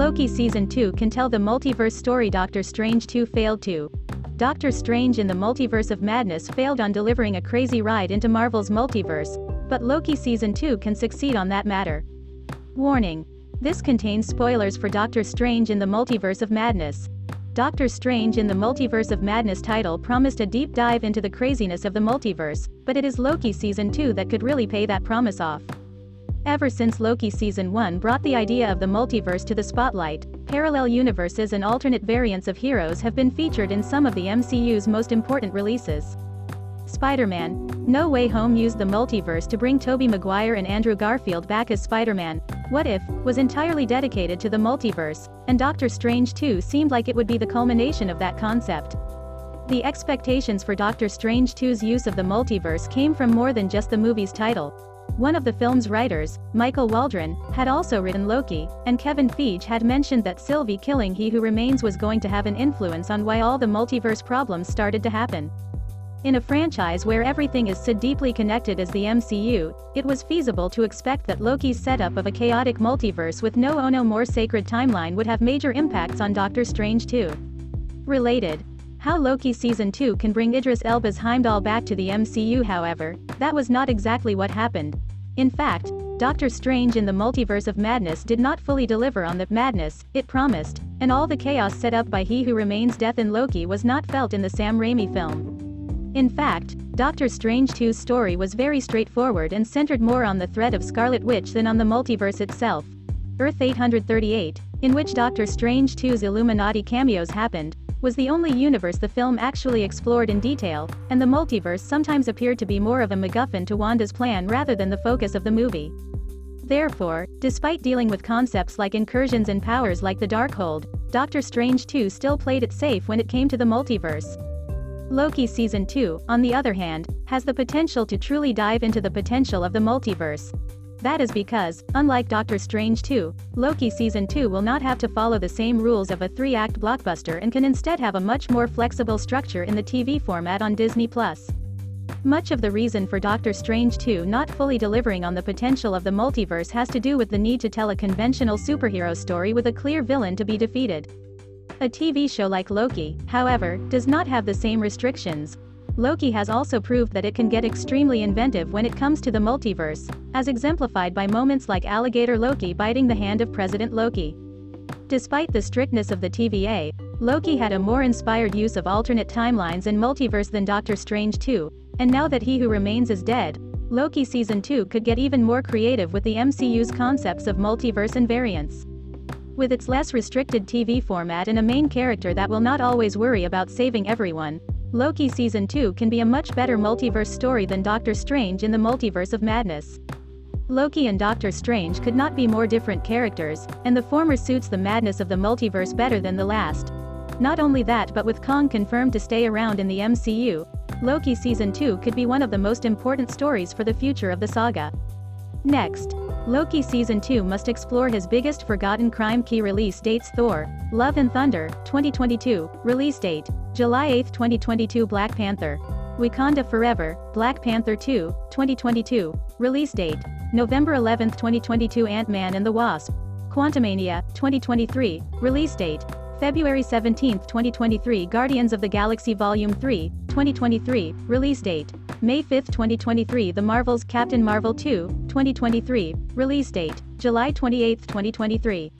Loki Season 2 can tell the multiverse story Doctor Strange 2 failed to. Doctor Strange in the Multiverse of Madness failed on delivering a crazy ride into Marvel's multiverse, but Loki Season 2 can succeed on that matter. Warning. This contains spoilers for Doctor Strange in the Multiverse of Madness. Doctor Strange in the Multiverse of Madness title promised a deep dive into the craziness of the multiverse, but it is Loki Season 2 that could really pay that promise off. Ever since Loki Season 1 brought the idea of the multiverse to the spotlight, parallel universes and alternate variants of heroes have been featured in some of the MCU's most important releases. Spider-Man, No Way Home used the multiverse to bring Tobey Maguire and Andrew Garfield back as Spider-Man, What If, was entirely dedicated to the multiverse, and Doctor Strange 2 seemed like it would be the culmination of that concept. The expectations for Doctor Strange 2's use of the multiverse came from more than just the movie's title, one of the film's writers, Michael Waldron, had also written Loki, and Kevin Feige had mentioned that Sylvie killing He Who Remains was going to have an influence on why all the multiverse problems started to happen. In a franchise where everything is so deeply connected as the MCU, it was feasible to expect that Loki's setup of a chaotic multiverse with no Ono more sacred timeline would have major impacts on Doctor Strange too. Related, how Loki Season 2 can bring Idris Elba's Heimdall back to the MCU however, that was not exactly what happened. In fact, Doctor Strange in the Multiverse of Madness did not fully deliver on the madness it promised, and all the chaos set up by He Who Remains Death in Loki was not felt in the Sam Raimi film. In fact, Doctor Strange 2's story was very straightforward and centered more on the threat of Scarlet Witch than on the multiverse itself. Earth 838, in which Doctor Strange 2's Illuminati cameos happened, was the only universe the film actually explored in detail, and the multiverse sometimes appeared to be more of a MacGuffin to Wanda's plan rather than the focus of the movie. Therefore, despite dealing with concepts like incursions and powers like the Darkhold, Doctor Strange 2 still played it safe when it came to the multiverse. Loki Season 2, on the other hand, has the potential to truly dive into the potential of the multiverse, that is because, unlike Doctor Strange 2, Loki Season 2 will not have to follow the same rules of a three-act blockbuster and can instead have a much more flexible structure in the TV format on Disney+. Much of the reason for Doctor Strange 2 not fully delivering on the potential of the multiverse has to do with the need to tell a conventional superhero story with a clear villain to be defeated. A TV show like Loki, however, does not have the same restrictions, Loki has also proved that it can get extremely inventive when it comes to the multiverse, as exemplified by moments like Alligator Loki biting the hand of President Loki. Despite the strictness of the TVA, Loki had a more inspired use of alternate timelines and multiverse than Doctor Strange 2, and now that He Who Remains is dead, Loki Season 2 could get even more creative with the MCU's concepts of multiverse and variants. With its less restricted TV format and a main character that will not always worry about saving everyone, Loki Season 2 can be a much better multiverse story than Doctor Strange in the Multiverse of Madness. Loki and Doctor Strange could not be more different characters, and the former suits the madness of the multiverse better than the last. Not only that but with Kang confirmed to stay around in the MCU, Loki Season 2 could be one of the most important stories for the future of the saga. Next, Loki Season 2 must explore his biggest forgotten crime key release dates Thor, Love and Thunder, 2022, release date, July 8, 2022 Black Panther. Wakanda Forever, Black Panther 2, 2022, release date, November 11, 2022 Ant-Man and the Wasp. Quantumania, 2023, release date, February 17, 2023 Guardians of the Galaxy Volume 3, 2023, release date, May 5, 2023 The Marvels Captain Marvel 2, 2023, release date, July 28, 2023.